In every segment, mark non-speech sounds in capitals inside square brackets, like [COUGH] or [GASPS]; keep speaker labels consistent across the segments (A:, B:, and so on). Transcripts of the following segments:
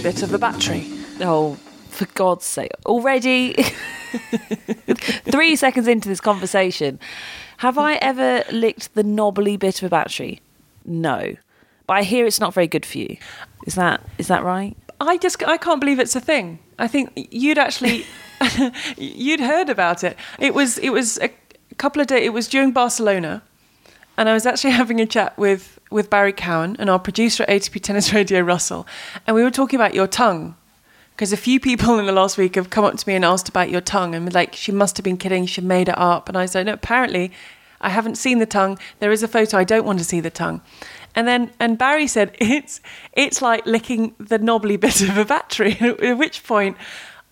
A: bit of a battery.
B: Oh, for God's sake. Already [LAUGHS] three seconds into this conversation, have I ever licked the knobbly bit of a battery? No. But I hear it's not very good for you. Is that is that right?
A: I just I can't believe it's a thing. I think you'd actually [LAUGHS] you'd heard about it. It was it was a couple of days. It was during Barcelona, and I was actually [LAUGHS] having a chat with with Barry Cowan and our producer at ATP Tennis Radio, Russell, and we were talking about your tongue. Because a few people in the last week have come up to me and asked about your tongue and like, she must have been kidding, she made it up. And I said, no, apparently I haven't seen the tongue. There is a photo, I don't want to see the tongue. And then and Barry said it's it's like licking the knobbly bit of a battery. [LAUGHS] At which point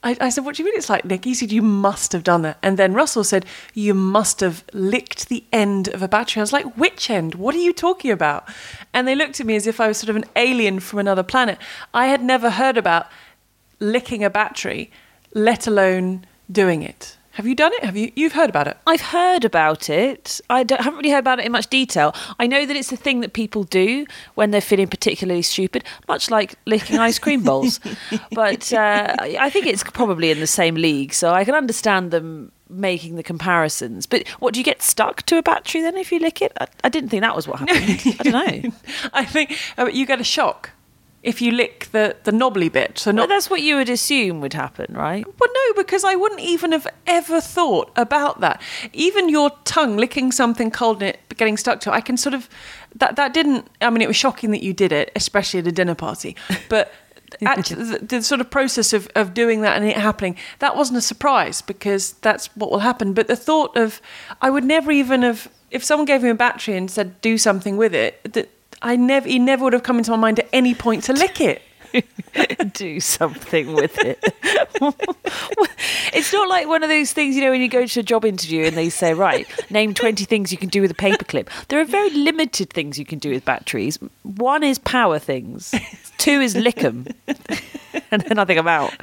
A: I, I, said, What do you mean it's like Nick? He said, You must have done that. And then Russell said, You must have licked the end of a battery. I was like, Which end? What are you talking about? And they looked at me as if I was sort of an alien from another planet. I had never heard about licking a battery, let alone doing it. Have you done it? Have you? You've heard about it?
B: I've heard about it. I haven't really heard about it in much detail. I know that it's a thing that people do when they're feeling particularly stupid, much like licking ice cream bowls. [LAUGHS] but uh, I think it's probably in the same league, so I can understand them making the comparisons. But what do you get stuck to a battery then if you lick it? I, I didn't think that was what happened. I don't know. [LAUGHS]
A: I think uh, you get a shock if you lick the, the knobbly bit. So not,
B: but that's what you would assume would happen, right?
A: Well, no, because I wouldn't even have ever thought about that. Even your tongue licking something cold and it getting stuck to it, I can sort of that that didn't. I mean, it was shocking that you did it, especially at a dinner party, [LAUGHS] but. the, the, sort of process of, of doing that and it happening, that wasn't a surprise because that's what will happen. But the thought of, I would never even have, if someone gave me a battery and said, do something with it, that I never, he never would have come into my mind at any point to lick it. [LAUGHS]
B: do something with it. it's not like one of those things, you know, when you go to a job interview and they say, right, name 20 things you can do with a paperclip. There are very limited things you can do with batteries. One is power things, two is lick them. and then I think I'm out. [LAUGHS]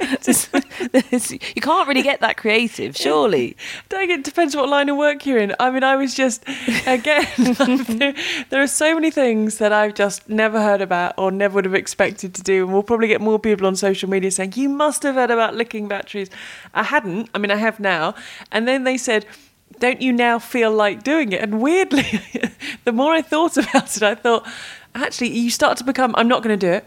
B: you can't really get that creative, surely.
A: Dang, it depends what line of work you're in. I mean, I was just, again, [LAUGHS] there, there, are so many things that I've just never heard about or never would have expected to do. We'll probably get more people on social media saying, you must have heard about licking batteries. I hadn't. I mean, I have now. And then they said, don't you now feel like doing it? And weirdly, [LAUGHS] the more I thought about it, I thought, actually, you start to become, I'm not going to do it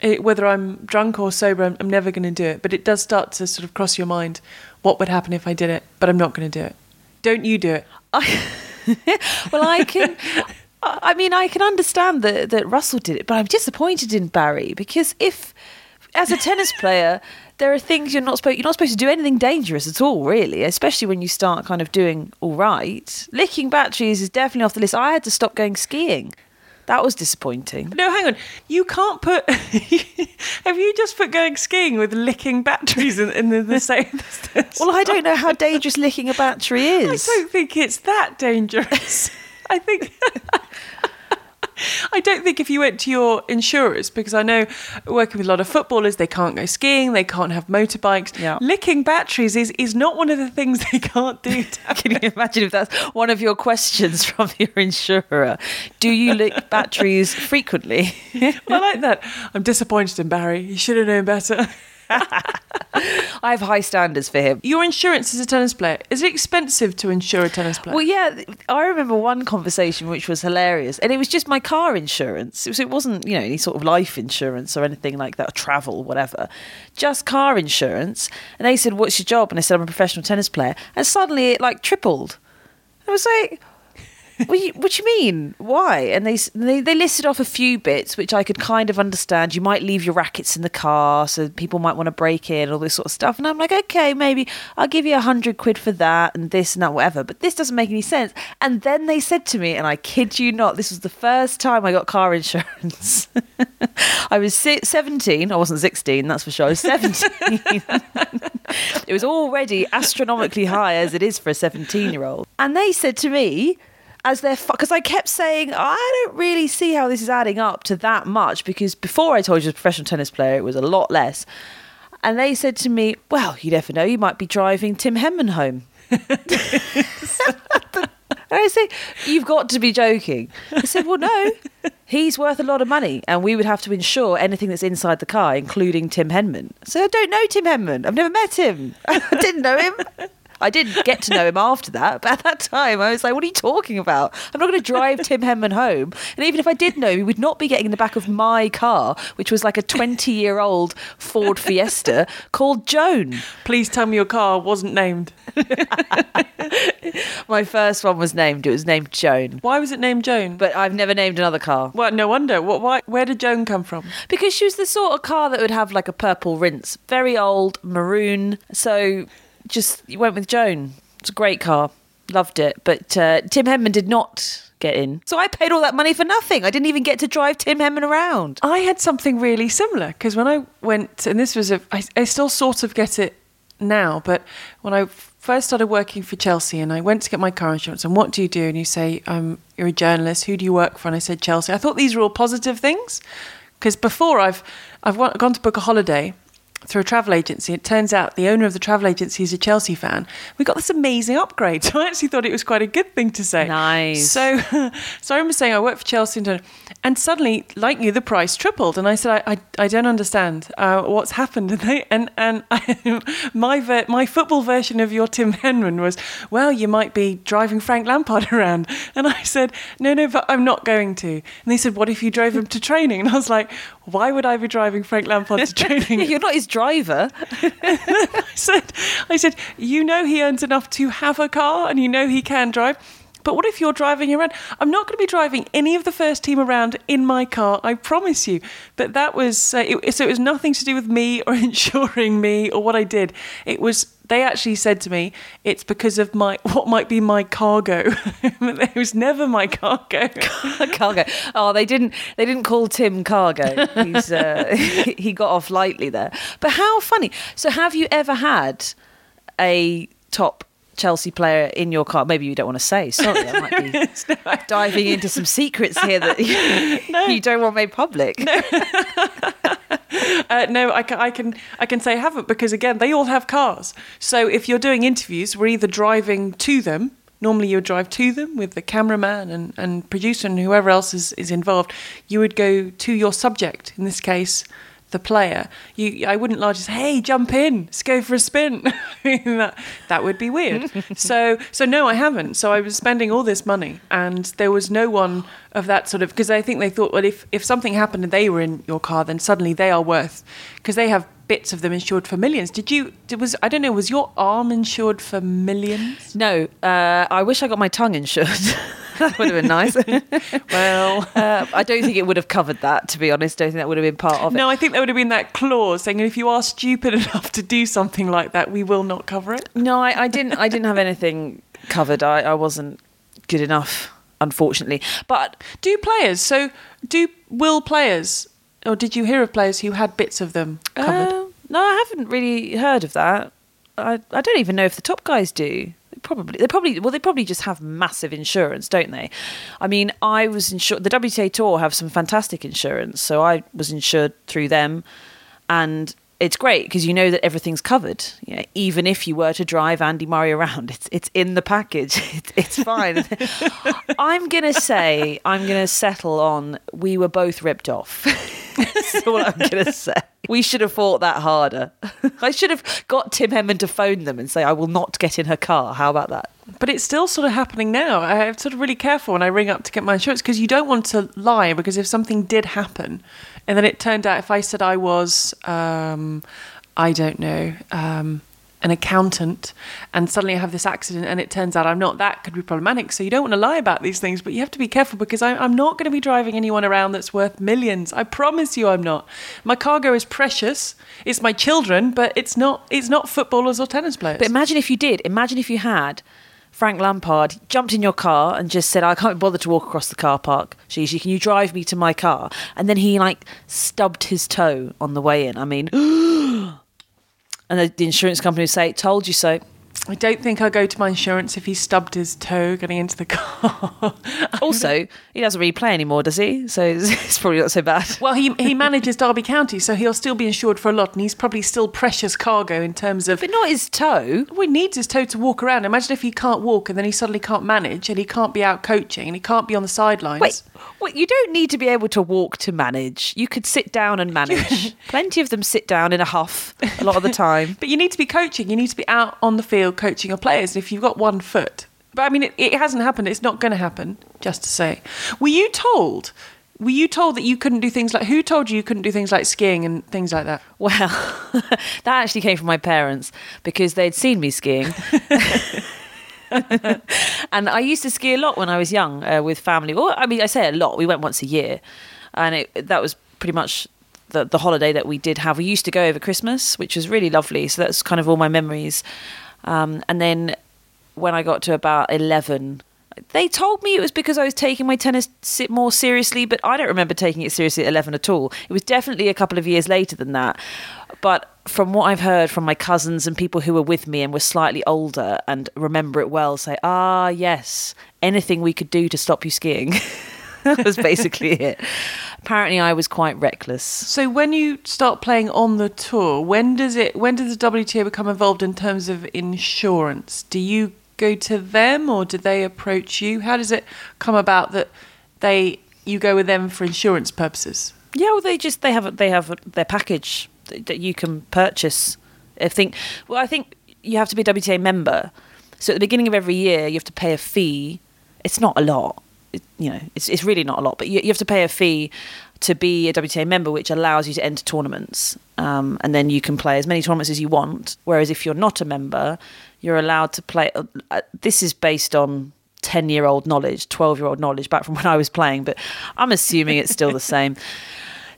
A: it, whether I'm drunk or sober, I'm, I'm never going to do it. But it does start to sort of cross your mind what would happen if I did it, but I'm not going to do it. Don't you do it? I, [LAUGHS]
B: well, I can. [LAUGHS] I mean, I can understand that that Russell did it, but I'm disappointed in Barry because if, as a tennis player, there are things you're not supposed you're not supposed to do anything dangerous at all, really. Especially when you start kind of doing all right. Licking batteries is definitely off the list. I had to stop going skiing. That was disappointing.
A: No, hang on. You can't put. [LAUGHS] have you just put going skiing with licking batteries in, in the, the [LAUGHS] same?
B: well, I don't know how dangerous licking a battery is.
A: I don't think it's that dangerous. [LAUGHS] I think. [LAUGHS] I don't think if you went to your insurers, because I know working with a lot of footballers, they can't go skiing, they can't have motorbikes. Yeah. Licking batteries is, is not one of the things [LAUGHS] they can't do. [LAUGHS]
B: Can you imagine if that's one of your questions from your insurer? Do you lick batteries frequently?
A: well, I like that. I'm disappointed in Barry. You should have known better.
B: I have high standards for him.
A: Your insurance as a tennis player, is it expensive to insure a tennis player?
B: Well, yeah. I remember one conversation which was hilarious, and it was just my car insurance. It, was, it wasn't, you know, any sort of life insurance or anything like that, or travel, whatever. Just car insurance. And they said, What's your job? And I said, I'm a professional tennis player. And suddenly it like tripled. I was like, what, you, what do you mean? Why? And they, they they listed off a few bits which I could kind of understand. You might leave your rackets in the car, so people might want to break in, all this sort of stuff. And I'm like, okay, maybe I'll give you a hundred quid for that and this and that, whatever. But this doesn't make any sense. And then they said to me, and I kid you not, this was the first time I got car [LAUGHS] insurance. I was 17. I wasn't 16, that's for sure. I was 17. [LAUGHS] it was already astronomically high as it is for a 17 year old. And they said to me, as their because I kept saying oh, I don't really see how this is adding up to that much because before I told you as a professional tennis player it was a lot less, and they said to me, "Well, you never know, you might be driving Tim Henman home." [LAUGHS] And I say, You've got to be joking. I said, Well, no, he's worth a lot of money, and we would have to insure anything that's inside the car, including Tim Henman. So I don't know Tim Henman. I've never met him. [LAUGHS] I didn't know him. I did get to know him after that, but at that time I was like, what are you talking about? I'm not going to drive Tim Henman home. And even if I did know, he would not be getting in the back of my car, which was like a 20 year old Ford Fiesta called Joan.
A: Please tell me your car wasn't named. [LAUGHS]
B: My first one was named, it was named Joan.
A: Why was it named Joan?
B: But I've never named another car.
A: well, no wonder. What? Why? Where did Joan come from?
B: Because she was the sort of car that would have like a purple rinse. Very old, maroon. So just you went with Joan. It's a great car. Loved it. But uh, Tim Henman did not get in. So I paid all that money for nothing. I didn't even get to drive Tim Henman around.
A: I had something really similar because when I went, and this was a, I, I still sort of get it now, but when I first started working for Chelsea and I went to get my car insurance, and what do you do? And you say, um, you're a journalist. Who do you work for? And I said Chelsea. I thought these were all positive things because before I've I've gone to book a holiday through a travel agency. It turns out the owner of the travel agency is a Chelsea fan. We got this amazing upgrade, [LAUGHS] so I actually thought it was quite a good thing to say.
B: Nice.
A: So, [LAUGHS] so I remember saying I work for Chelsea, and, and suddenly, like you, the price tripled. And I said, I, I, I don't understand uh, what's happened. [LAUGHS] And they, and and I, my ver- my football version of your Tim Henman was, well, you might be driving Frank Lampard around. And I said, no, no, but I'm not going to. And they said, what if you drove him to training? And I was like, why would I be driving Frank Lampard to training?
B: You're not his driver. [LAUGHS]
A: I said, I said, you know he earns enough to have a car and you know he can drive. But what if you're driving around? I'm not going to be driving any of the first team around in my car, I promise you. But that was, uh, it, so it was nothing to do with me or [LAUGHS] insuring me or what I did. It was, they actually said to me, it's because of my, [LAUGHS] what might be my cargo. [LAUGHS] it was never my cargo.
B: Cargo. Oh, they didn't. They didn't call Tim Cargo. He's uh, he got off lightly there. But how funny. So, have you ever had a top Chelsea player in your car? Maybe you don't want to say. Sorry, I might be [LAUGHS] diving into some secrets here that you [LAUGHS] don't want made public. [LAUGHS]
A: Uh, no, I can, I can I can say I haven't because again they all have cars. So if you're doing interviews, we're either driving to them. Normally, you would drive to them with the cameraman and, and producer and whoever else is, is involved. You would go to your subject, in this case, the player. You, I wouldn't largely say, "Hey, jump in, let's go for a spin." [LAUGHS] that that would be weird. [LAUGHS] so so no, I haven't. So I was spending all this money, and there was no one of that sort of because I think they thought, well, if if something happened and they were in your car, then suddenly they are worth because they have bits of them insured for millions. Did you? It was I don't know. Was your arm insured for millions?
B: No, uh, I wish I got my tongue insured. [LAUGHS] that would have been nice. [LAUGHS]
A: Well.
B: uh, I don't think it would have covered that. To be honest, I don't think that would have been part of it.
A: No, I think there would have been that clause saying if you are stupid [LAUGHS] enough to do something like that, we will not cover it.
B: No, I, I didn't. I didn't have anything covered. I, I wasn't good enough, unfortunately. But
A: Do players? So do will players, or did you hear of players who had bits of them covered?
B: Uh, no, I haven't really heard of that. I, I don't even know if the top guys do. Probably they probably well they probably just have massive insurance, don't they? I mean, I was insured. The WTA Tour have some fantastic insurance, so I was insured through them, and it's great because you know that everything's covered. Yeah, even if you were to drive Andy Murray around, it's it's in the package. [LAUGHS] It's, it's fine. [LAUGHS] I'm gonna say I'm gonna settle on we were both ripped off. [LAUGHS] That's all I'm gonna say. We should have fought that harder. I should have got Tim Henman to phone them and say I will not get in her car. How about that?
A: But it's still sort of happening now. I'm sort of really careful when I ring up to get my insurance because you don't want to lie because if something did happen, and then it turned out if I said I was, um, I don't know, um, an accountant, and suddenly I have this accident and it turns out I'm not, that could be problematic. So you don't want to lie about these things, but you have to be careful because I, I'm not going to be driving anyone around that's worth millions. I promise you, I'm not. My cargo is precious. It's my children, but it's not. It's not footballers or tennis players.
B: But imagine if you did. Imagine if you had Frank Lampard jumped in your car and just said, "I can't bother to walk across the car park. Gigi, can you drive me to my car?" And then he like stubbed his toe on the way in. I mean, [GASPS] and the, the insurance company would say, "Told you so."
A: I don't think I'll go to my insurance if he stubbed his toe getting into the [LAUGHS] car.
B: Also, he doesn't really play anymore, does he? So it's, [LAUGHS] it's probably not so bad.
A: well, he he manages Derby County, so he'll still be insured for a lot, and he's probably still precious cargo in terms of.
B: But not his toe.
A: Well, he needs his toe to walk around. Imagine if he can't walk and then he suddenly can't manage and he can't be out coaching and he can't be on the sidelines.
B: Wait, wait, you don't need to be able to walk to manage. You could sit down and manage. [LAUGHS] Plenty of them sit down in a huff a lot of the time. [LAUGHS]
A: But you need to be coaching. You need to be out on the field coaching your players. And if you've got one foot, but I mean, it, it hasn't happened. It's not going to happen. Just to say, were you told? Were you told that you couldn't do things like? Who told you you couldn't do things like skiing and things like that?
B: Well, [LAUGHS] that actually came from my parents because they'd seen me skiing. [LAUGHS] and I used to ski a lot when I was young uh, with family. Well, I mean, I say a lot. We went once a year, and it, that was pretty much the, the holiday that we did have. We used to go over Christmas, which was really lovely. So that's kind of all my memories. Um, and then when I got to about 11, they told me it was because I was taking my tennis more seriously, but I don't remember taking it seriously at 11 at all. It was definitely a couple of years later than that. But from what I've heard from my cousins and people who were with me and were slightly older and remember it well, say, ah, yes, anything we could do to stop you skiing. [LAUGHS] was basically it. Apparently, I was quite reckless.
A: So when you start playing on the tour, when does it? When does the WTA become involved in terms of insurance? Do you go to them or do they approach you? How does it come about that they you go with them for insurance purposes?
B: Yeah, well, they just they have they have their package that you can purchase. I think. Well, I think you have to be a WTA member. So at the beginning of every year, you have to pay a fee. It's not a lot. It, you know, it's it's really not a lot, but you, you have to pay a fee to be a WTA member, which allows you to enter tournaments, um, and then you can play as many tournaments as you want. Whereas if you're not a member, you're allowed to play. Uh, uh this is based on 10 year old knowledge, 12 year old knowledge back from when I was playing, but I'm assuming it's still the [LAUGHS] same.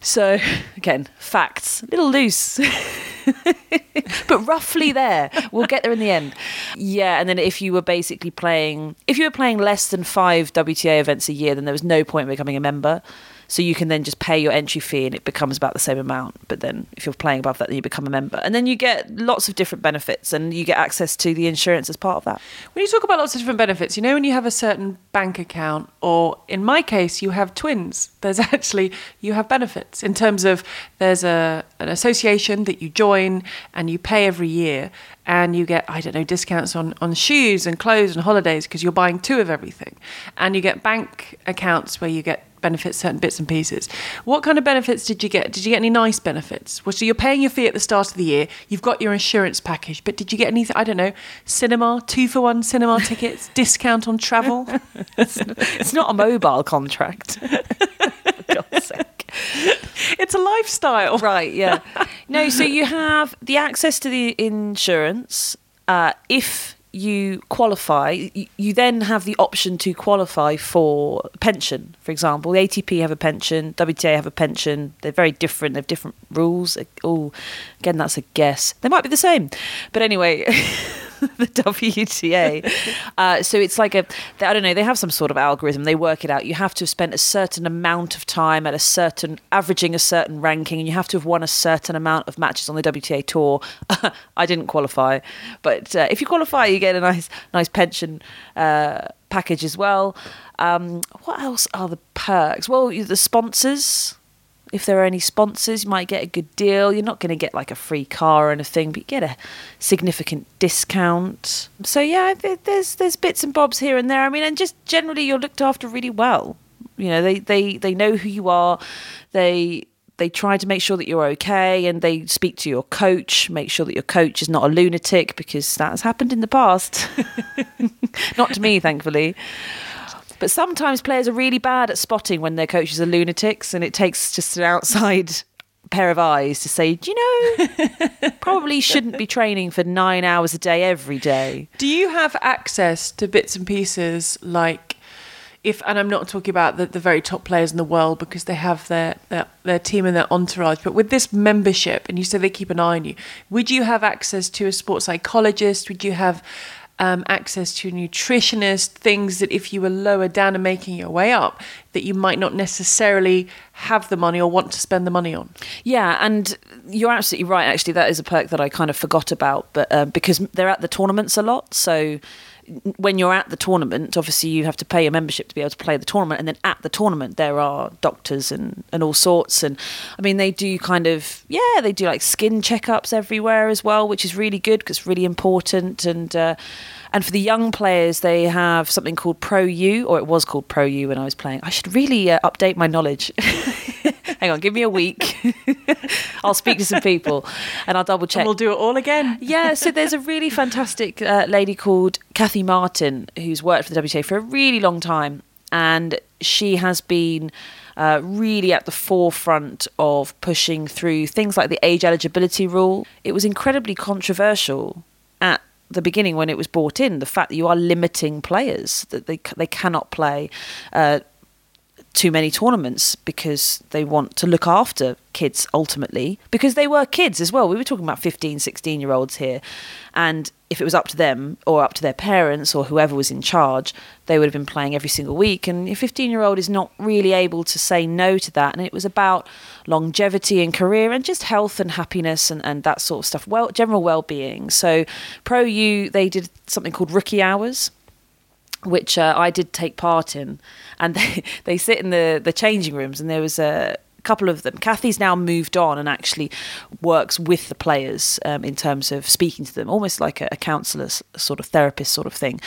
B: So, again, facts, a little loose, [LAUGHS] but roughly there. We'll get there in the end. Yeah, and then if you were basically playing, if you were playing less than five WTA events a year, then there was no point in becoming a member. So you can then just pay your entry fee and it becomes about the same amount. But then if you're playing above that, then you become a member. And then you get lots of different benefits and you get access to the insurance as part of that.
A: When you talk about lots of different benefits, you know, when you have a certain bank account, or in my case, you have twins, there's [LAUGHS] actually, you have benefits in terms of there's a, an association that you join and you pay every year and you get I don't know discounts on on shoes and clothes and holidays because you're buying two of everything and you get bank accounts where you get benefits certain bits and pieces. What kind of benefits did you get? Did you get any nice benefits? Well, so you're paying your fee at the start of the year. You've got your insurance package, but did you get anything? I don't know, cinema, two for one cinema [LAUGHS] tickets, discount on travel. [LAUGHS]
B: it's not a mobile contract. [LAUGHS] God's sake.
A: It's a lifestyle.
B: Right, yeah. No, so you have the access to the insurance uh, if you qualify, you then have the option to qualify for pension. For example, the ATP have a pension, WTA have a pension. They're very different. They have different rules. Oh, again, that's a guess. They might be the same, but anyway. [LAUGHS] [LAUGHS] the WTA. Uh, so it's like a, I don't know, they have some sort of algorithm. They work it out. You have to have spent a certain amount of time at a certain, averaging a certain ranking, and you have to have won a certain amount of matches on the WTA tour. [LAUGHS] I didn't qualify, but uh, if you qualify, you get a nice, nice pension uh, package as well. Um, what else are the perks? Well, the sponsors if there are any sponsors, you might get a good deal. You're not going to get like a free car or anything, but you get a significant discount. So yeah, there's there's bits and bobs here and there. I mean, and just generally, you're looked after really well. You know, they they they know who you are. They they try to make sure that you're okay and they speak to your coach make sure that your coach is not a lunatic because that has happened in the past [LAUGHS] not to me thankfully but sometimes players are really bad at spotting when their coaches are lunatics, and it takes just an outside [LAUGHS] pair of eyes to say, do you know, [LAUGHS] probably shouldn't be training for nine hours a day every day.
A: Do you have access to bits and pieces like if and I'm not talking about the, the very top players in the world because they have their, their their team and their entourage, but with this membership and you say they keep an eye on you, would you have access to a sports psychologist? Would you have um, access to a nutritionist, things that if you were lower down and making your way up, that you might not necessarily have the money or want to spend the money on.
B: Yeah, and you're absolutely right. Actually, that is a perk that I kind of forgot about, but uh, because they're at the tournaments a lot, so when you're at the tournament, obviously you have to pay a membership to be able to play the tournament, and then at the tournament there are doctors and and all sorts. And I mean, they do kind of yeah, they do like skin checkups everywhere as well, which is really good because it's really important. And uh, and for the young players, they have something called Pro U, or it was called Pro U when I was playing. I should really uh, update my knowledge. [LAUGHS] Hang on, give me a week. [LAUGHS] I'll speak to some people and I'll double check.
A: And we'll do it all again.
B: yeah, so there's a really fantastic uh, lady called Kathy Martin who's worked for the WTA for a really long time, and she has been. Uh, really at the forefront of pushing through things like the age eligibility rule. It was incredibly controversial at the beginning when it was brought in. The fact that you are limiting players that they they cannot play uh, too many tournaments because they want to look after kids ultimately. Because they were kids as well. We were talking about 15 16 year olds here. And if it was up to them or up to their parents or whoever was in charge they would have been playing every single week. And a 15 year old is not really able to say no to that. And it was about longevity and career and just health and happiness and, and that sort of stuff. Well general well-being. So pro u they did something called rookie hours which uh, I did take part in, and [LAUGHS] they, they sit in the, the changing rooms, and there was a couple of them. Kathy's now moved on and actually works with the players um, in terms of speaking to them, almost like a, a counsellor, sort of therapist, sort of thing.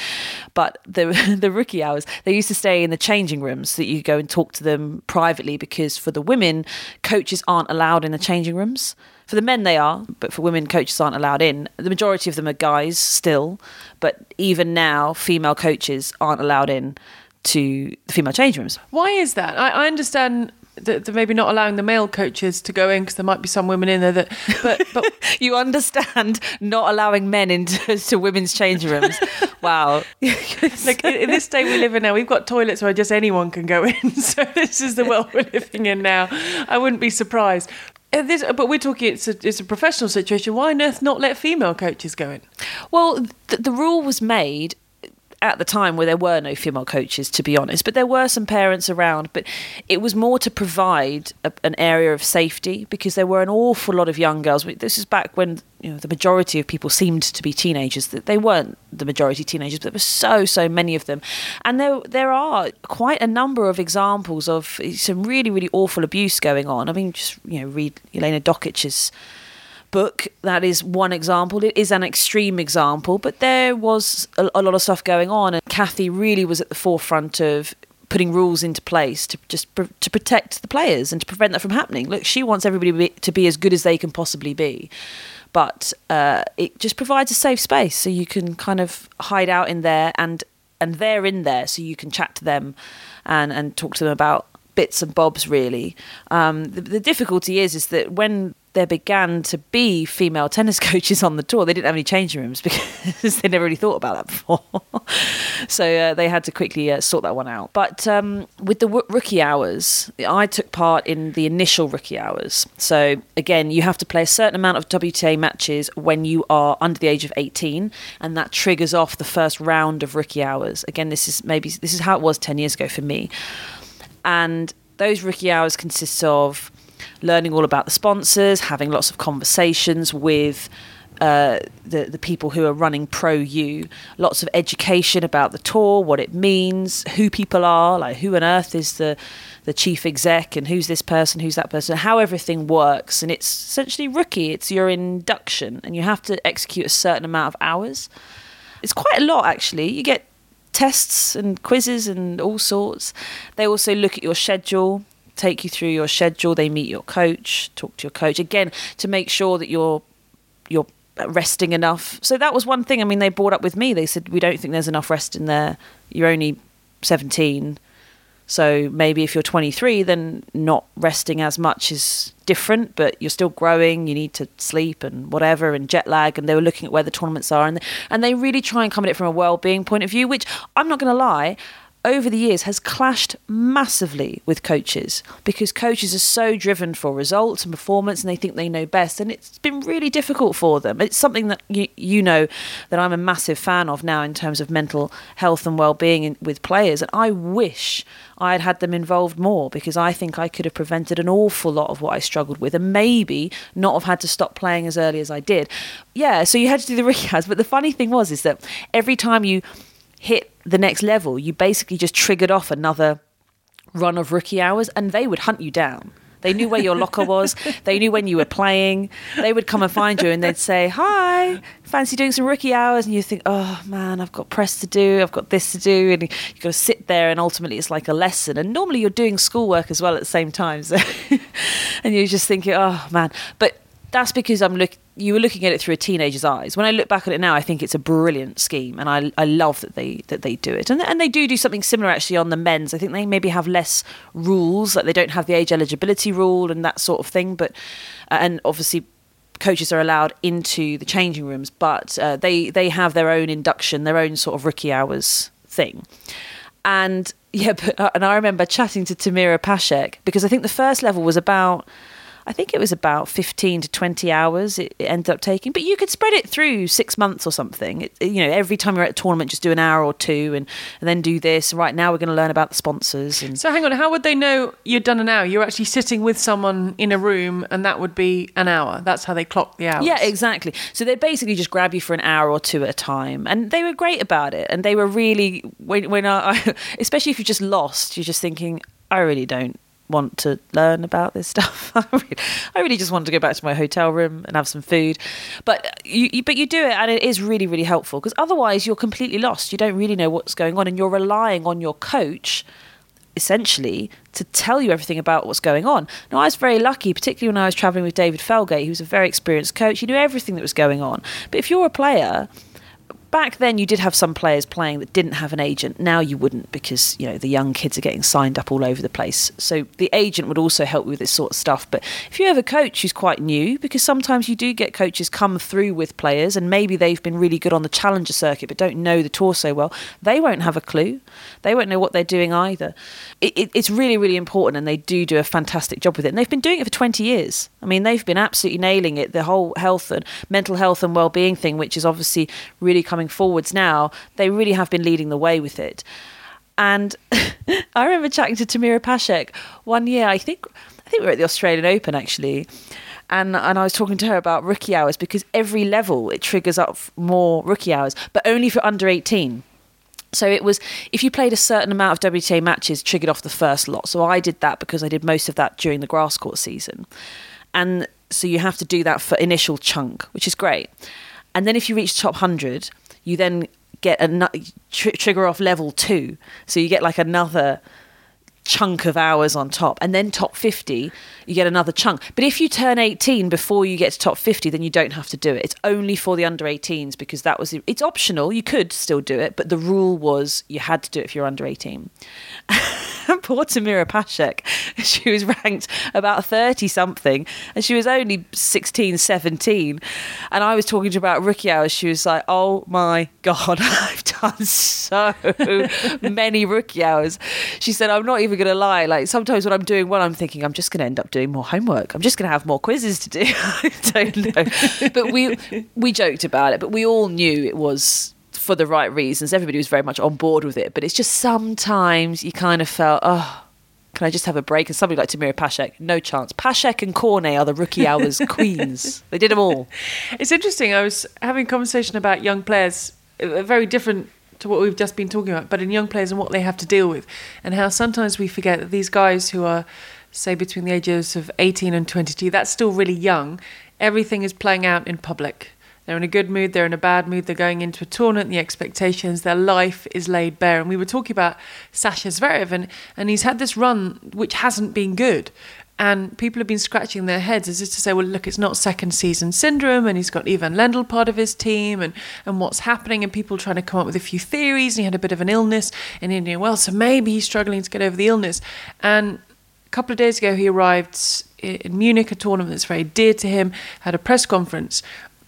B: But the [LAUGHS] the rookie hours, they used to stay in the changing rooms so that you go and talk to them privately because for the women, coaches aren't allowed in the changing rooms. For the men, they are, but for women, coaches aren't allowed in. The majority of them are guys still, but even now, female coaches aren't allowed in to the female change rooms.
A: Why is that? I, I understand that they're maybe not allowing the male coaches to go in because there might be some women in there that but [LAUGHS] but
B: you understand not allowing men into [LAUGHS] to women's change rooms [LAUGHS] wow
A: like in this day we live in now we've got toilets where just anyone can go in so this is the world we're living in now i wouldn't be surprised this, but we're talking it's a, it's a professional situation. Why on earth not let female coaches go in?
B: Well the, the rule was made at the time where there were no female coaches, to be honest, but there were some parents around. But it was more to provide a, an area of safety because there were an awful lot of young girls. This is back when you know the majority of people seemed to be teenagers. That They weren't the majority teenagers, but there were so so many of them, and there there are quite a number of examples of some really really awful abuse going on. I mean, just you know, read Elena Dokic's book. That is one example. It is an extreme example, but there was a, a lot of stuff going on, and Kathy really was at the forefront of putting rules into place to just pr- to protect the players and to prevent that from happening. Look, she wants everybody to be, to be as good as they can possibly be, but uh, it just provides a safe space so you can kind of hide out in there and and they're in there so you can chat to them and and talk to them about bits and bobs really. Um, the, the difficulty is is that when there began to be female tennis [LAUGHS] coaches on the tour. They didn't have any changing rooms because [LAUGHS] they never really thought about that before. [LAUGHS] so uh, they had to quickly uh, sort that one out. But um, with the w- rookie hours, I took part in the initial rookie hours. So again, you have to play a certain amount of WTA matches when you are under the age of 18, and that triggers off the first round of rookie hours. Again, this is maybe this is how it was 10 years ago for me. And those rookie hours consist of learning all about the sponsors, having lots of conversations with uh, the the people who are running Pro U, lots of education about the tour, what it means, who people are, like who on earth is the the chief exec and who's this person, who's that person, how everything works, and it's essentially rookie. It's your induction, and you have to execute a certain amount of hours. It's quite a lot actually. You get tests and quizzes and all sorts. They also look at your schedule take you through your schedule. They meet your coach, talk to your coach again to make sure that you're you're resting enough. So that was one thing. I mean, they brought up with me. They said we don't think there's enough rest in there. You're only 17. So maybe if you're 23, then not resting as much is different, but you're still growing. You need to sleep and whatever, and jet lag. And they were looking at where the tournaments are, and and they really try and come at it from a well-being point of view. Which I'm not going to lie, over the years has clashed massively with coaches because coaches are so driven for results and performance and they think they know best and it's been really difficult for them. It's something that you, you know that i'm a massive fan of now in terms of mental health and well-being in, with players and i wish i had had them involved more because i think i could have prevented an awful lot of what i struggled with and maybe not have had to stop playing as early as i did. Yeah so you had to do the [LAUGHS] rehabs but the funny thing was is that every time you hit the next level, you basically just triggered off another run of rookie hours and they would hunt you down. They knew where your locker was. [LAUGHS] They knew when you were playing. They would come and find you and they'd say, Hi, fancy doing some rookie hours? And you think, Oh man, I've got press to do. I've got this to do. And you've got to sit there and ultimately it's like a lesson. And normally you're doing schoolwork as well at the same time. So [LAUGHS] and you're just thinking, Oh man. But that's because I'm look. You were looking at it through a teenager's eyes. When I look back at it now, I think it's a brilliant scheme, and I I love that they that they do it, and and they do do something similar actually on the men's. I think they maybe have less rules, like they don't have the age eligibility rule and that sort of thing, but uh, and obviously coaches are allowed into the changing rooms, but uh, they they have their own induction, their own sort of rookie hours thing, and [LAUGHS] yeah, but, uh, and I remember chatting to Tamira Paszek because I think the first level was about I think it was about 15 to 20 hours it, it ended up taking, but you could spread it through six months or something. It, you know, every time you're at a tournament, just do an hour or two and, and then do this. Right now, we're going to learn about the sponsors. And
A: so, hang on, how would they know you'd done an hour? You're actually sitting with someone in a room, and that would be an hour. That's how they clock the hours.
B: Yeah, exactly. So they basically just grab you for an hour or two at a time, and they were great about it. And they were really when when I, [LAUGHS] especially if you just lost, you're just thinking, I really don't want to learn about this [LAUGHS] stuff. I really, just wanted to go back to my hotel room and have some food. But you, you but you do it, and it is really, really helpful because otherwise you're completely lost. You don't really know what's going on, and you're relying on your coach essentially to tell you everything about what's going on. Now, I was very lucky, particularly when I was traveling with David Felgate, who was a very experienced coach. He knew everything that was going on. But if you're a player, back then you did have some players playing that didn't have an agent. Now you wouldn't because you know the young kids are getting signed up all over the place. So the agent would also help with this sort of stuff. But if you have a coach who's quite new, because sometimes you do get coaches come through with players and maybe they've been really good on the challenger circuit but don't know the tour so well, they won't have a clue. They won't know what they're doing either. It, it, it's really really important, and they do do a fantastic job with it. And they've been doing it for 20 years. I mean, they've been absolutely nailing it. The whole health and mental health and well-being thing, which is obviously really coming coming forwards now, they really have been leading the way with it. And [LAUGHS] I remember chatting to Tamira Paszek one year. I think I think we were at the Australian Open actually, and and I was talking to her about rookie hours because every level it triggers up more rookie hours, but only for under eighteen. So it was if you played a certain amount of WTA matches, triggered off the first lot. So I did that because I did most of that during the grass court season, and so you have to do that for initial chunk, which is great. And then if you reach top hundred, you then get a tr- trigger off level two, so you get like another chunk of hours on top. And then top 50 you get another chunk. But if you turn 18 before you get to top 50 then you don't have to do it. It's only for the under 18s because that was it's optional. You could still do it but the rule was you had to do it if you're under 18 [LAUGHS] poor Tamira Paszek. [LAUGHS] She was ranked about 30 something and she was only 16 17 and I was talking to her about rookie hours. She was like oh my god [LAUGHS] I've done so many rookie hours. She said I'm not even even going to lie. Like sometimes when I'm doing one, I'm thinking I'm just going to end up doing more homework. I'm just going to have more quizzes to do. [LAUGHS] I don't know. but we we joked about it, but we all knew it was for the right reasons. Everybody was very much on board with it. But it's just sometimes you kind of felt, oh, can I just have a break? And somebody like Tamira Paszek, no chance. Paszek and Cornet are the rookie hours [LAUGHS] queens. They did them all.
A: It's interesting. I was having a conversation about young players, a very different to what we've just been talking about, but in young players and what they have to deal with, and how sometimes we forget that these guys who are, say, between the ages of 18 and 22, that's still really young. Everything is playing out in public. They're in a good mood, they're in a bad mood, they're going into a tournament, the expectations, their life is laid bare. And we were talking about Sasha Zverev, and, and he's had this run which hasn't been good and people have been scratching their heads as if to say, well, look, it's not second season syndrome, and he's got Ivan Lendl part of his team, and, and what's happening, and people trying to come up with a few theories. And he had a bit of an illness in India. Well, so maybe he's struggling to get over the illness. And a couple of days ago, he arrived in Munich, a tournament that's very dear to him, had a press conference.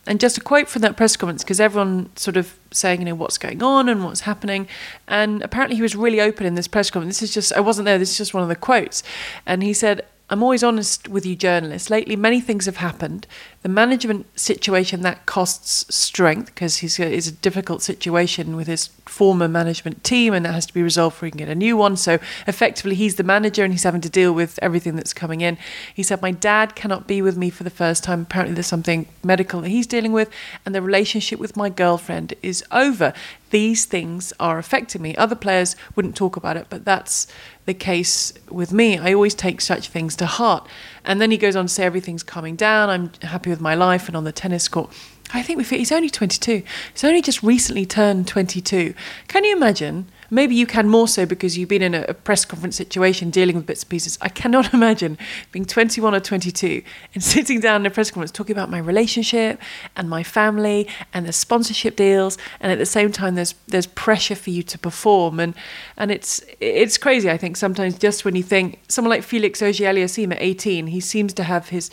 A: And just a quote from that press conference, because everyone sort of saying, you know, what's going on and what's happening. And apparently he was really open in this press conference. This is just, I wasn't there, this is just one of the quotes. And he said, I'm always honest with you journalists. Lately, many things have happened. The management situation that costs strength because he's a, it's a difficult situation with his former management team, and that has to be resolved before he can get a new one. So effectively, he's the manager and he's having to deal with everything that's coming in. He said, "My dad cannot be with me for the first time. Apparently, there's something medical that he's dealing with, and the relationship with my girlfriend is over. These things are affecting me. Other players wouldn't talk about it, but that's." the case with me. I always take such things to heart. And then he goes on to say everything's calming down. I'm happy with my life and on the tennis court. I think he's only 22. He's only just recently turned 22. Can you imagine Maybe you can more so because you've been in a, press conference situation dealing with bits and pieces. I cannot [LAUGHS] imagine being 21 or 22 and [LAUGHS] sitting down in a press conference talking about my relationship and my family and the sponsorship deals, and at the same time there's there's pressure for you to perform, and and it's it's crazy. I think sometimes just when you think someone like Felix Auger-Aliassime at 18, he seems to have his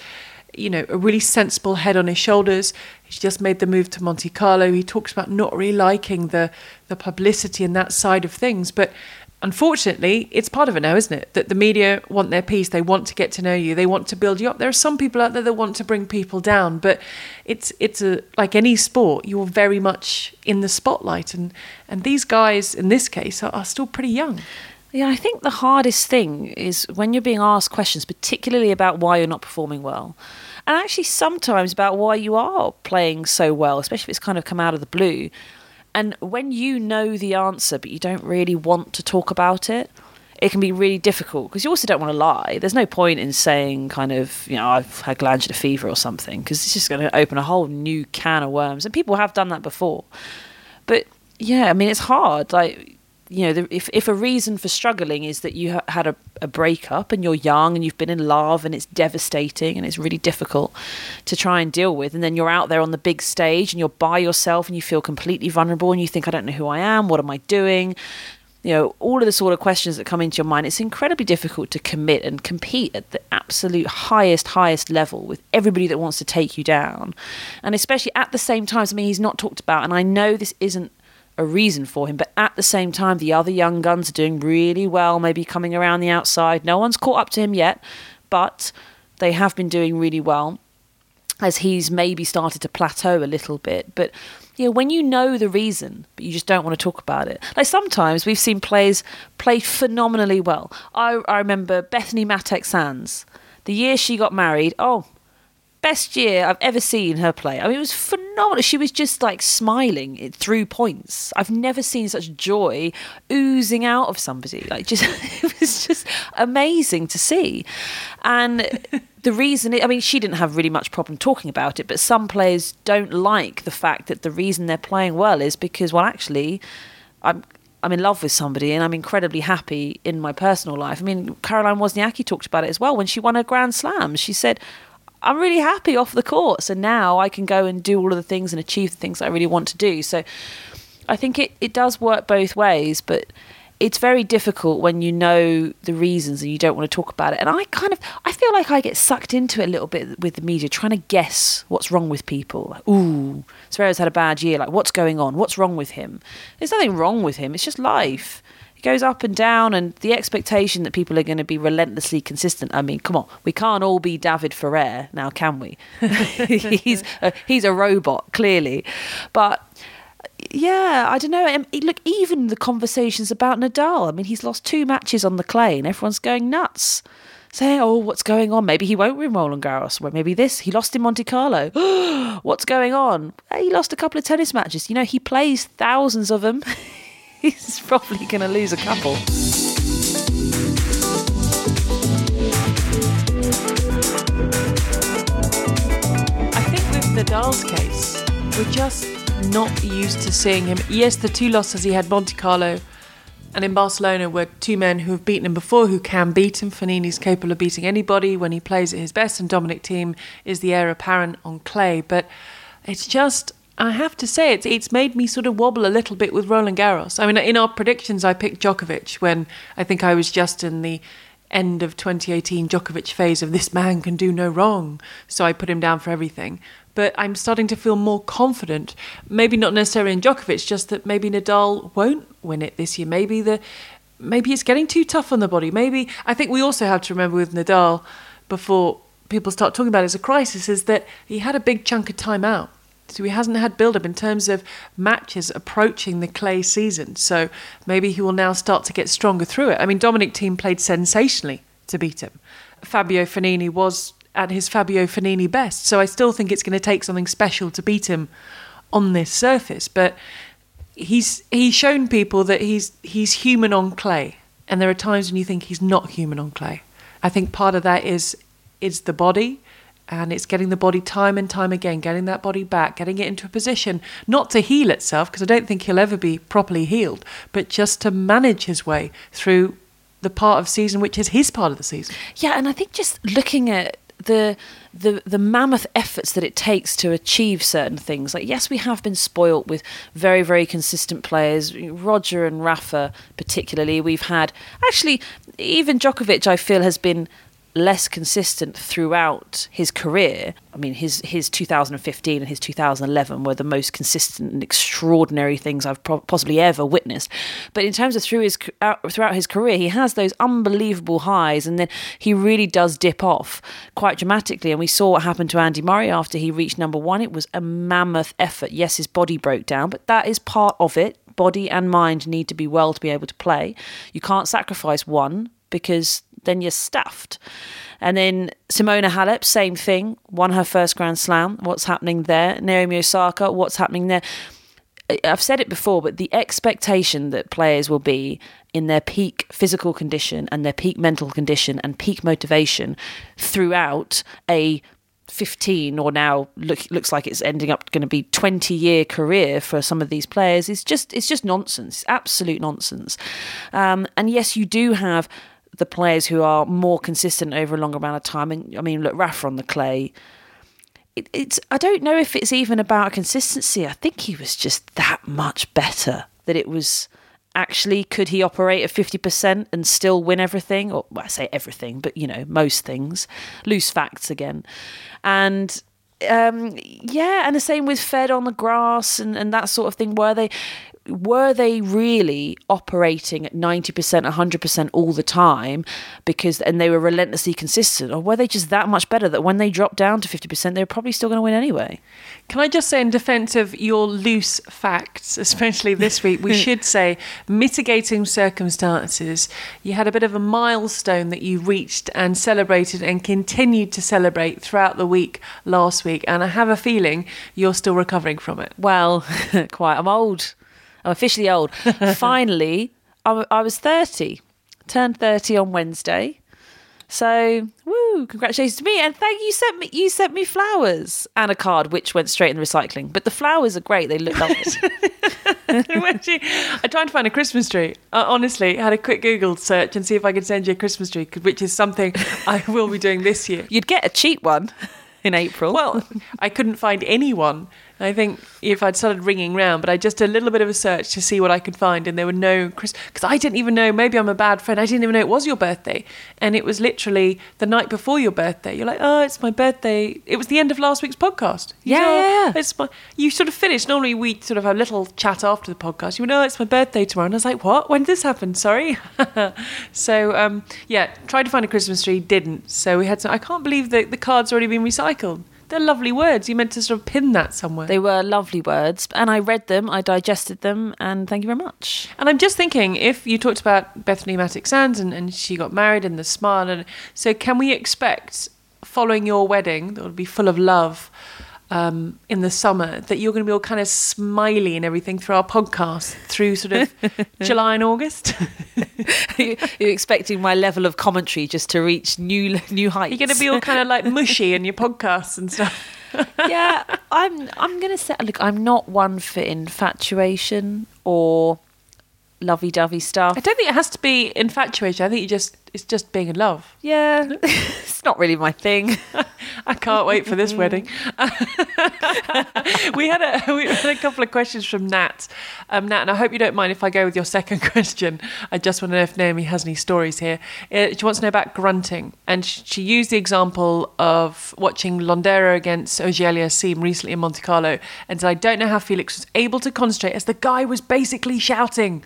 A: you know, a really sensible head on his shoulders. He's just made the move to Monte Carlo. He talks about not really liking the the publicity and that side of things, but unfortunately, it's part of it now, isn't it? That the media want their piece. They want to get to know you. They want to build you up. There are some people out there that want to bring people down, but it's it's a like any sport. You're very much in the spotlight, and and these guys in this case are, are still pretty young.
B: Yeah, I think the hardest thing is when you're being asked questions, particularly about why you're not performing well, and actually sometimes about why you are playing so well, especially if it's kind of come out of the blue. And when you know the answer, but you don't really want to talk about it, it can be really difficult because you also don't want to lie. There's no point in saying, kind of, you know, I've had glandular fever or something because it's just going to open a whole new can of worms. And people have done that before. But yeah, I mean, it's hard. Like, you know, if if a reason for struggling is that you ha- had a, a breakup and you're young and you've been in love and it's devastating and it's really difficult to try and deal with, and then you're out there on the big stage and you're by yourself and you feel completely vulnerable and you think, I don't know who I am, what am I doing? You know, all of the sort of questions that come into your mind, it's incredibly difficult to commit and compete at the absolute highest, highest level with everybody that wants to take you down. And especially at the same time, I mean, he's not talked about, and I know this isn't a reason for him. But at the same time, the other young guns are doing really well, maybe coming around the outside. No one's caught up to him yet, but they have been doing really well as he's maybe started to plateau a little bit. But you know, when you know the reason, but you just don't want to talk about it. Like sometimes we've seen players play phenomenally well. I, I remember Bethany Mattek-Sands. The year she got married, oh, best year I've ever seen her play. I mean, it was phenomenal. She was just like smiling through points. I've never seen such joy oozing out of somebody. Like, just [LAUGHS] it was just amazing to see. And the reason, I mean, she didn't have really much problem talking about it, but some players don't like the fact that the reason they're playing well is because, well, actually, I'm. I'm in love with somebody and I'm incredibly happy in my personal life. I mean, Caroline Wozniacki talked about it as well when she won her Grand Slam. She said, I'm really happy off the court. So now I can go and do all of the things and achieve the things I really want to do. So I think it, it does work both ways, but it's very difficult when you know the reasons and you don't want to talk about it. And I kind of I feel like I get sucked into it a little bit with the media, trying to guess what's wrong with people. Like, ooh, Zverev's had a bad year. Like, what's going on? What's wrong with him? There's nothing wrong with him. It's just life goes up and down, and the expectation that people are going to be relentlessly consistent. I mean, come on, we can't all be David Ferrer now, can we? [LAUGHS] he's a, he's a robot, clearly, but yeah, I don't know. Look, even the conversations about Nadal. I mean, he's lost two matches on the clay, and everyone's going nuts. Saying, oh, what's going on? Maybe he won't win Roland Garros. Maybe this. He lost in Monte Carlo. [GASPS] what's going on? He lost a couple of tennis matches. You know, he plays thousands of them. [LAUGHS] he's probably going to lose a couple.
A: I think with Nadal's case, we're just not used to seeing him. Yes, the two losses he had, Monte Carlo and in Barcelona, were two men who have beaten him before, who can beat him. Fognini's capable of beating anybody when he plays at his best, and Dominic Thiem is the heir apparent on clay. But it's just I have to say, it's it's made me sort of wobble a little bit with Roland Garros. I mean, in our predictions, I picked Djokovic when I think I was just in the end of 2018 Djokovic phase of this man can do no wrong. So I put him down for everything. But I'm starting to feel more confident. Maybe not necessarily in Djokovic, just that maybe Nadal won't win it this year. Maybe the maybe it's getting too tough on the body. Maybe I think we also have to remember with Nadal before people start talking about it as a crisis is that he had a big chunk of time out. So he hasn't had build up in terms of matches approaching the clay season. So maybe he will now start to get stronger through it. I mean, Dominic Thiem played sensationally to beat him. Fabio Fognini was at his Fabio Fognini best. So I still think it's going to take something special to beat him on this surface. But he's he's shown people that he's he's human on clay. And there are times when you think he's not human on clay. I think part of that is is the body and it's getting the body time and time again, getting that body back, getting it into a position not to heal itself, because I don't think he'll ever be properly healed, but just to manage his way through the part of season which is his part of the season.
B: Yeah, and I think just looking at the the the mammoth efforts that it takes to achieve certain things. Like yes, we have been spoilt with very very consistent players. Roger and Rafa, particularly, we've had actually even Djokovic. I feel has been less consistent throughout his career. I mean, his his 2015 and his 2011 were the most consistent and extraordinary things I've pro- possibly ever witnessed. But in terms of through his throughout his career, he has those unbelievable highs, and then he really does dip off quite dramatically. And we saw what happened to Andy Murray after he reached number one. It was a mammoth effort. Yes, his body broke down, but that is part of it. Body and mind need to be well to be able to play. You can't sacrifice one because then you're stuffed. And then Simona Halep, same thing, won her first Grand Slam. What's happening there? Naomi Osaka, what's happening there? I've said it before, but the expectation that players will be in their peak physical condition and their peak mental condition and peak motivation throughout a 15 or now look, looks like it's ending up going to be 20 year career for some of these players is just it's just nonsense absolute nonsense um, and yes you do have the players who are more consistent over a longer amount of time. And I mean, look, Rafa on the clay. It, it's I don't know if it's even about consistency. I think he was just that much better that it was actually could he operate at 50% and still win everything or well, I say everything but you know most things loose facts again and um, yeah and the same with fed on the grass and, and that sort of thing were they were they really operating at 90%, 100% all the time because and they were relentlessly consistent or were they just that much better that when they dropped down to 50% they were probably still going to win anyway?
A: Can I just say in defense of your loose facts, especially this week, we [LAUGHS] should say mitigating circumstances. You had a bit of a milestone that you reached and celebrated and continued to celebrate throughout the week last week and I have a feeling you're still recovering from it.
B: Well, [LAUGHS] quite. I'm old. I'm officially old. [LAUGHS] Finally, I, I was 30, turned 30 on Wednesday. So, woo, congratulations to me. And thank you sent me you sent me flowers and a card which went straight in the recycling. But the flowers are great. They look lovely. [LAUGHS]
A: I tried to find a Christmas tree. Uh, honestly, had a quick Google search and see if I could send you a Christmas tree, which is something [LAUGHS] I will be doing this year.
B: You'd get a cheap one in April.
A: Well, I couldn't find anyone I think if I'd started ringing round, but I just did a little bit of a search to see what I could find, and there were no Chris because I didn't even know. Maybe I'm a bad friend. I didn't even know it was your birthday, and it was literally the night before your birthday. You're like, oh, it's my birthday. It was the end of last week's podcast.
B: You yeah,
A: know,
B: yeah, yeah.
A: It's my. You sort of finished. Normally we sort of have a little chat after the podcast. You know, oh, it's my birthday tomorrow, and I was like, what? When did this happen? Sorry. [LAUGHS] so um, yeah, tried to find a Christmas tree, didn't. So we had some. I can't believe that the card's already been recycled. They're lovely words. You meant to sort of pin that somewhere.
B: They were lovely words, and I read them, I digested them, and thank you very much.
A: And I'm just thinking, if you talked about Bethanie Mattek-Sands and, and she got married and the smile, and so can we expect following your wedding that would be full of love? Um, in the summer that you're going to be all kind of smiley and everything through our podcast through sort of [LAUGHS] July and August. [LAUGHS]
B: you're expecting my level of commentary just to reach new new heights.
A: You're going to be all kind of like [LAUGHS] mushy in your podcasts and stuff.
B: yeah, I'm. I'm going to say, look, I'm not one for infatuation or lovey-dovey stuff.
A: I don't think it has to be infatuation. I think you just it's just being in love.
B: Yeah, [LAUGHS] it's not really my thing. [LAUGHS]
A: I can't wait for this wedding. [LAUGHS] we had a we had a couple of questions from Nat. Um, Nat, and I hope you don't mind if I go with your second question. I just want to know if Naomi has any stories here. Uh, she wants to know about grunting, and sh- she used the example of watching Londero against Auger-Aliassime recently in Monte Carlo, and said, "I don't know how Felix was able to concentrate as the guy was basically shouting."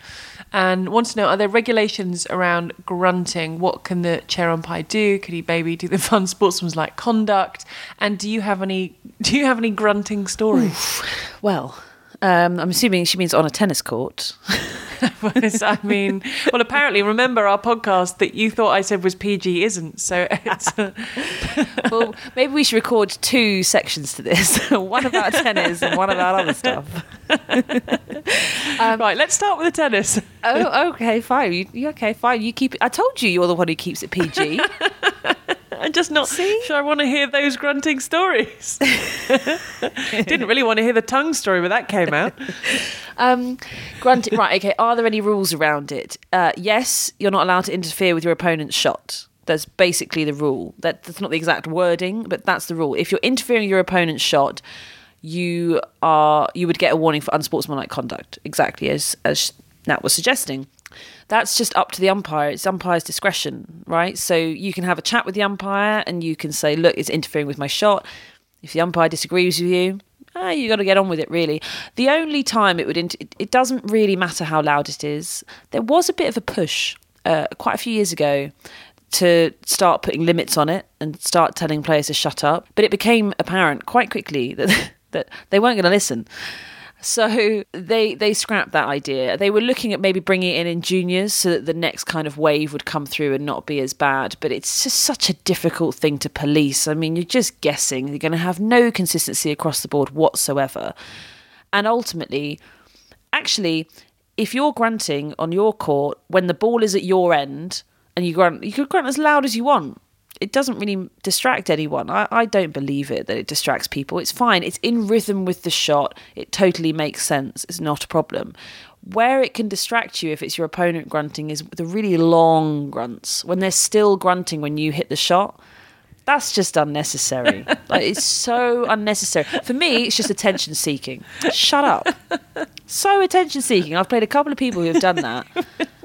A: And wants to know: Are there regulations around grunting? What can the chair umpire do? Could he maybe do the [LAUGHS] fun sportsmanlike conduct? And do you have any? [LAUGHS] Do you have any grunting stories?
B: Well, um, I'm assuming she means on a tennis court. [LAUGHS] [LAUGHS]
A: Was- I mean, well, apparently, remember our podcast that you thought I said was PG isn't. So it's uh, [LAUGHS]
B: well, maybe we should record two sections to this [LAUGHS] one about tennis and one about other stuff.
A: Um, right. Let's start with the tennis.
B: Oh, okay, fine. You, you- okay, fine. You keep it. I told you you're the one who keeps it PG.
A: I'm just not
B: See?
A: sure I want to hear those grunting stories. [LAUGHS] Didn't really want to hear the tongue story, but that came out. [LAUGHS]
B: Um, grunting. Right. Okay. Are there any rules around it? Uh, yes, you're not allowed to interfere with your opponent's shot. That's basically the rule. That, that's not the exact wording, but that's the rule. If you're interfering with your opponent's shot, you are you would get a warning for unsportsmanlike conduct. Exactly as as Nat was suggesting. That's just up to the umpire. It's umpire's discretion, right? So you can have a chat with the umpire and you can say, "Look, it's interfering with my shot." If the umpire disagrees with you, ah, you got to get on with it. Really, the only time it would int- it, it doesn't really matter how loud it is. There was a bit of a push uh, quite a few years ago to start putting limits on it and start telling players to shut up, but it became apparent quite quickly [LAUGHS] that that they weren't going to listen. So they they scrapped that idea. They were looking at maybe bringing it in in juniors so that the next kind of wave would come through and not be as bad. But it's just such a difficult thing to police. I mean, you're just guessing. You're going to have no consistency across the board whatsoever. And ultimately, actually, if you're granting on your court when the ball is at your end and you grunt, you could grunt as loud as you want. It doesn't really distract anyone. I, I don't believe it that it distracts people. It's fine. It's in rhythm with the shot. It totally makes sense. It's not a problem. Where it can distract you if it's your opponent grunting is the really long grunts when they're still grunting when you hit the shot. That's just unnecessary. [LAUGHS] like it's so unnecessary. For me, it's just attention seeking. Shut up. So attention seeking. I've played a couple of people who have done that,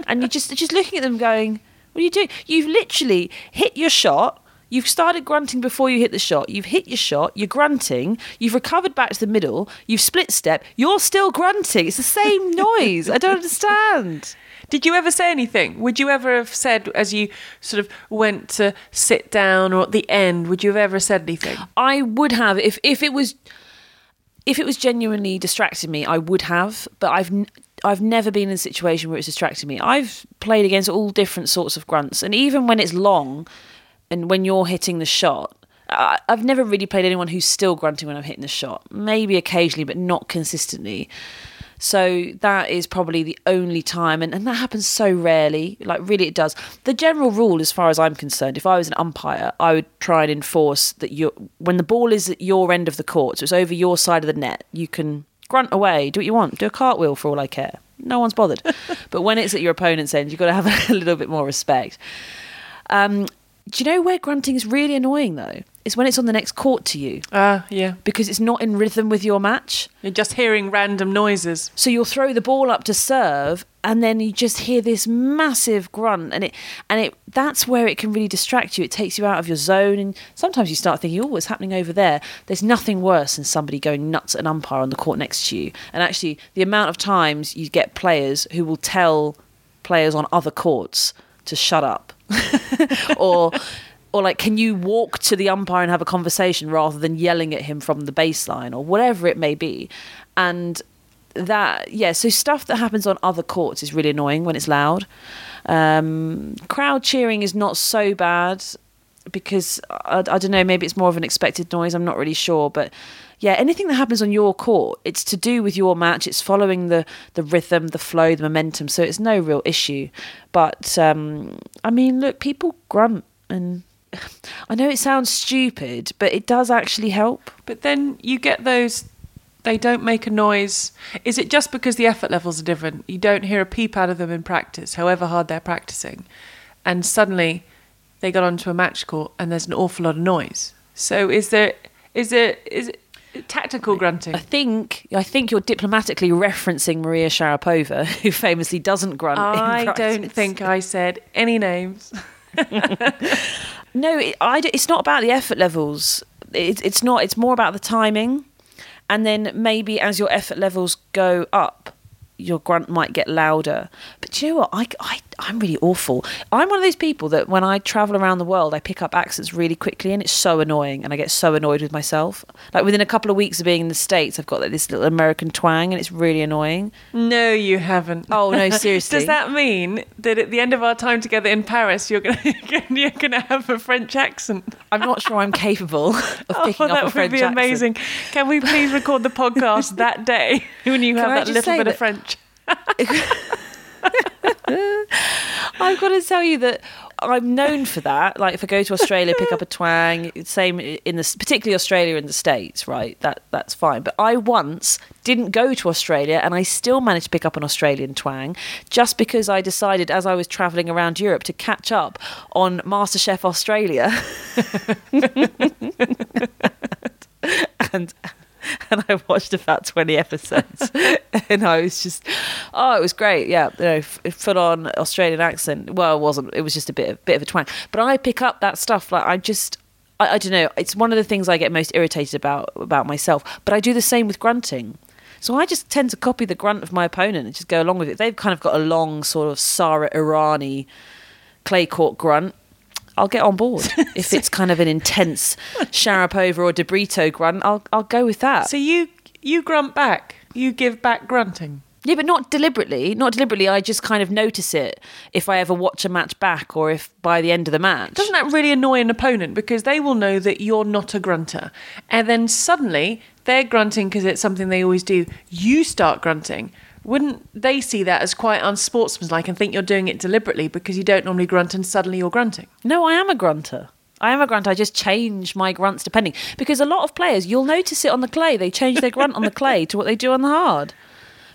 B: and you're just just looking at them going, "What are you doing? You've literally hit your shot." You've started grunting before you hit the shot. You've hit your shot. You're grunting. You've recovered back to the middle. You've split step. You're still grunting. It's the same [LAUGHS] noise. I don't understand.
A: Did you ever say anything? Would you ever have said, as you sort of went to sit down or at the end, would you have ever said anything?
B: I would have if if it was if it was genuinely distracting me, I would have. But I've I've never been in a situation where it's distracting me. I've played against all different sorts of grunts, and even when it's long, and when you're hitting the shot. I- I've never really played anyone who's still grunting when I'm hitting the shot. Maybe occasionally, but not consistently. So that is probably the only time, and, and that happens so rarely. Like, really, it does. The general rule, as far as I'm concerned, if I was an umpire, I would try and enforce that you when the ball is at your end of the court, so it's over your side of the net, you can grunt away, do what you want, do a cartwheel for all I care. No one's bothered. [LAUGHS] but when it's at your opponent's end, you've got to have [LAUGHS] a little bit more respect. Um, do you know where grunting is really annoying, though? It's when it's on the next court to you
A: Ah, yeah.
B: because it's not in rhythm with your match.
A: You're just hearing random noises.
B: So you'll throw the ball up to serve, and then you just hear this massive grunt, and it and it that's where it can really distract you. It takes you out of your zone, and sometimes you start thinking, "Oh, what's happening over there?" There's nothing worse than somebody going nuts at an umpire on the court next to you. And actually, the amount of times you get players who will tell players on other courts to shut up, [LAUGHS] or or like can you walk to the umpire and have a conversation rather than yelling at him from the baseline or whatever it may be? And that yeah so stuff that happens on other courts is really annoying when it's loud. Um, crowd cheering is not so bad because I, I don't know maybe it's more of an expected noise i'm not really sure but yeah anything that happens on your court it's to do with your match it's following the the rhythm the flow the momentum so it's no real issue but um, i mean look people grunt and [LAUGHS] I know it sounds stupid, but it does actually help.
A: But then you get those, they don't make a noise. Is it just because the effort levels are different? You don't hear a peep out of them in practice, however hard they're practicing. And suddenly they got onto a match court and there's an awful lot of noise. So is there is there is it tactical grunting?
B: I think I think you're diplomatically referencing Maria Sharapova, [LAUGHS] who famously doesn't grunt. in
A: I don't think I said any names. [LAUGHS]
B: No, it, I, it's not about the effort levels. It, it's not. It's more about the timing, and then maybe as your effort levels go up, your grunt might get louder. But do you know what? I, I, I'm really awful. I'm one of those people that when I travel around the world, I pick up accents really quickly, and it's so annoying, and I get so annoyed with myself. Like within a couple of weeks of being in the states, I've got like this little American twang, and it's really annoying.
A: No, you haven't.
B: Oh, no, [LAUGHS] seriously.
A: Does that mean that at the end of our time together in Paris, you're gonna [LAUGHS] you're gonna have a French accent?
B: I'm not sure I'm capable of [LAUGHS] oh, picking
A: oh,
B: up
A: that would
B: French
A: be
B: accent.
A: amazing. Can we please record the podcast that day when you
B: Can
A: have
B: I
A: that little bit
B: that-
A: of French? [LAUGHS]
B: I've got to tell you that I'm known for that. Like if I go to Australia, pick up a twang. Same in the particularly Australia and the states, right? That that's fine. But I once didn't go to Australia, and I still managed to pick up an Australian twang just because I decided, as I was travelling around Europe, to catch up on MasterChef Australia. [LAUGHS] [LAUGHS] and I watched about 20 episodes. [LAUGHS] And I was just oh it was great. Yeah you know full on Australian accent. Well it wasn't it was just a bit of, bit of a twang. But I pick up that stuff like I just I, I don't know. It's one of the things I get most irritated about about myself. But I do the same with grunting. So I just tend to copy the grunt of my opponent and just go along with it. They've kind of got a long sort of Sara Errani clay court grunt I'll get on board. [LAUGHS] if it's kind of an intense Sharapova or Debrito grunt, I'll I'll go with that.
A: So you you grunt back. You give back grunting.
B: yeah, but not deliberately. Not deliberately. I just kind of notice it if I ever watch a match back or if by the end of the match.
A: Doesn't that really annoy an opponent because they will know that you're not a grunter, and then suddenly they're grunting because it's something they always do. You start grunting. Wouldn't they see that as quite unsportsmanlike and think you're doing it deliberately because you don't normally grunt and suddenly you're grunting?
B: No, I am a grunter. I am a grunter. I just change my grunts depending because a lot of players, you'll notice it on the clay. They change their grunt on the clay to what they do on the hard.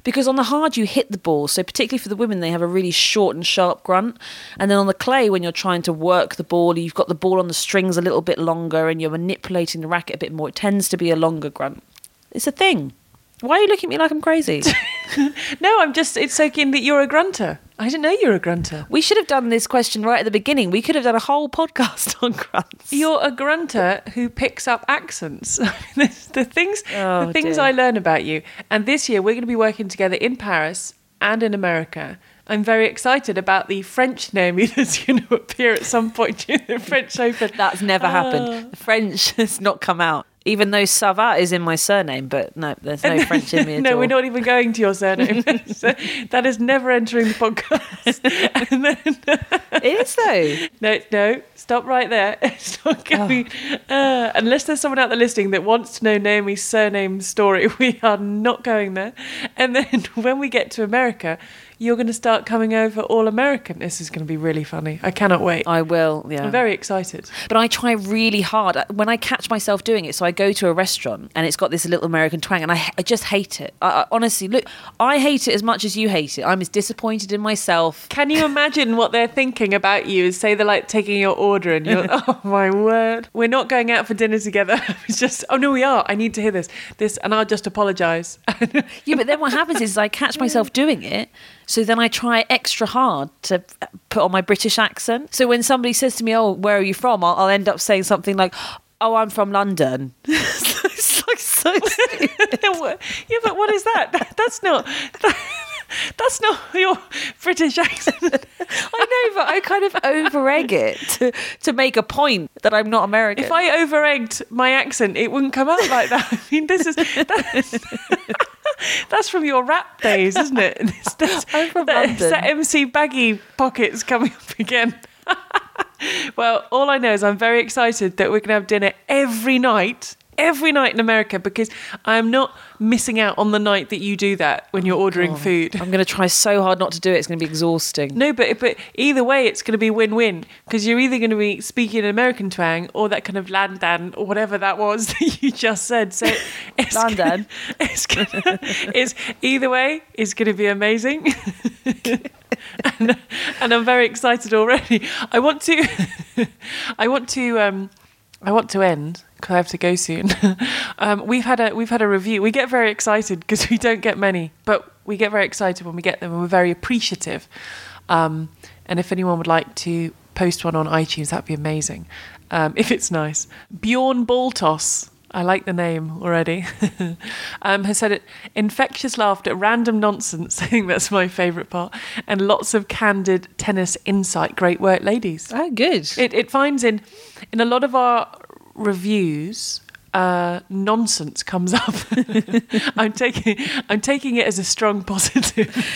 B: Because on the hard you hit the ball, so particularly for the women, they have a really short and sharp grunt. And then on the clay, when you're trying to work the ball, you've got the ball on the strings a little bit longer, and you're manipulating the racket a bit more. It tends to be a longer grunt. It's a thing. Why are you looking at me like I'm crazy? [LAUGHS]
A: No, I'm just, it's so keen that you're a grunter. I didn't know you were a grunter.
B: we should have done this question right at the beginning. We could have done a whole podcast [LAUGHS] on grunts.
A: You're a grunter who picks up accents. [LAUGHS] the, the things,
B: Oh,
A: the things
B: dear.
A: I learn about you. And this year we're going to be working together in Paris and in America. I'm very excited about the French Naomi that's going to appear at some point during the French Open.
B: That's never
A: Oh.
B: happened. Uh, the French has not come out. Even though Savat is in my surname, but no, there's no [LAUGHS] French in me at
A: no,
B: all.
A: we're not even going to your surname. [LAUGHS] [LAUGHS] so that is never entering the podcast. and then,
B: It is though.
A: no, no, stop right there. It's not going.
B: Oh.
A: Uh, unless there's someone out there listening that wants to know Naomi's surname story, we are not going there. And then when we get to America, you're going to start coming over all American. This is going to be really funny. I cannot wait.
B: I will. Yeah.
A: I'm very excited.
B: But I try really hard when I catch myself doing it. So I go to a restaurant and it's got this little American twang, and I, I just hate it. I, I, honestly, look, I hate it as much as you hate it. I'm as disappointed in myself.
A: Can you imagine what they're thinking about you? Say they're like taking your order and you're, [LAUGHS] oh my word, we're not going out for dinner together. [LAUGHS] It's just, oh no, we are. I need to hear this, this, and I'll just apologise. [LAUGHS]
B: Yeah, but then what happens is I catch myself doing it. So then I try extra hard to put on my British accent. So when somebody says to me, "Oh, where are you from?" I'll, I'll end up saying something like, "Oh, I'm from London." [LAUGHS] it's like so. [LAUGHS]
A: yeah, but what is that? That's not. that's not your British accent.
B: I know, but I kind of over egg it to, to make a point that I'm not American.
A: If I over egged my accent, it wouldn't come out like that. I mean, this is that's, [LAUGHS] [LAUGHS] that's from your rap days, isn't it? It's, [LAUGHS] that's,
B: I'm from [LAUGHS]
A: that,
B: London.
A: that MC Baggy pockets coming up again. well, all I know is I'm very excited that we're going to have dinner every night. Every night in America because I'm not missing out on the night that you do that when you're ordering food.
B: I'm going to try so hard not to do it. It's going to be exhausting.
A: No, but but either way, it's going to be win-win because you're either going to be speaking an American twang or that kind of landan or whatever that was [LAUGHS] that you just said. So [LAUGHS] it's
B: Landan.
A: Gonna, it's, gonna, it's either way, it's going to be amazing. [LAUGHS] and, and I'm very excited already. I want to, I want to. Um, I want to end because I have to go soon. [LAUGHS] um, we've had a we've had a review. We get very excited because we don't get many, but we get very excited when we get them, and we're very appreciative. Um, and if anyone would like to post one on iTunes, that'd be amazing. Um, [LAUGHS] if it's nice, Bjorn Baltos. I like the name already. [LAUGHS] um, has said it infectious laughter, random nonsense. [LAUGHS] I think that's my favourite part, and lots of candid tennis insight. Great work, ladies.
B: Oh, good.
A: It, it finds in in a lot of our reviews, uh, nonsense comes up. [LAUGHS] I'm taking I'm taking it as a strong positive,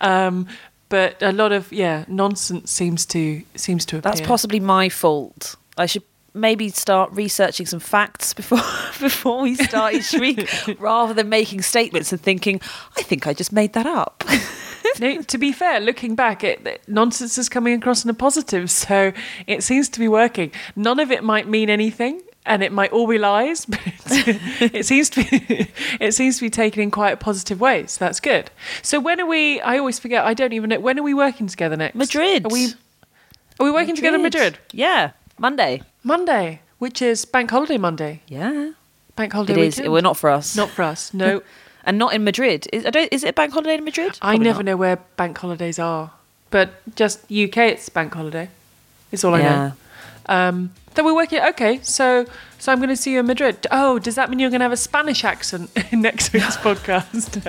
A: um, but a lot of yeah nonsense seems to seems to appear.
B: That's possibly my fault. I should maybe start researching some facts before [LAUGHS] before we start each week, [LAUGHS] rather than making statements and thinking, I think I just made that up. [LAUGHS]
A: no, to be fair, looking back, it, it- nonsense is coming across in a positive, so it seems to be working. None of it might mean anything, and it might all be lies, but it seems to be it seems to be taken in quite a positive way. So that's good. So when are we? I always forget. I don't even know. When are we working together next?
B: Madrid.
A: Are we? Are we working together in Madrid?
B: Yeah, Monday.
A: Monday, which is Bank Holiday Monday.
B: Yeah,
A: Bank Holiday
B: it is.
A: weekend.
B: Well, not for us.
A: Not for us. No. [LAUGHS]
B: and not in Madrid. Is, I don't, is it a bank holiday in Madrid?
A: I
B: Probably
A: never
B: not.
A: know where bank holidays are, but just UK, it's bank holiday. It's all I
B: Yeah.
A: know. Um, then we're working. Okay, so so I'm going to see you in Madrid. Oh, does that mean you're going to have a Spanish accent [LAUGHS] in next week's [LAUGHS] podcast?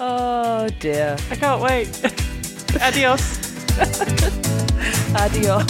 B: Oh dear.
A: I can't wait. Adios. [LAUGHS]
B: Adios.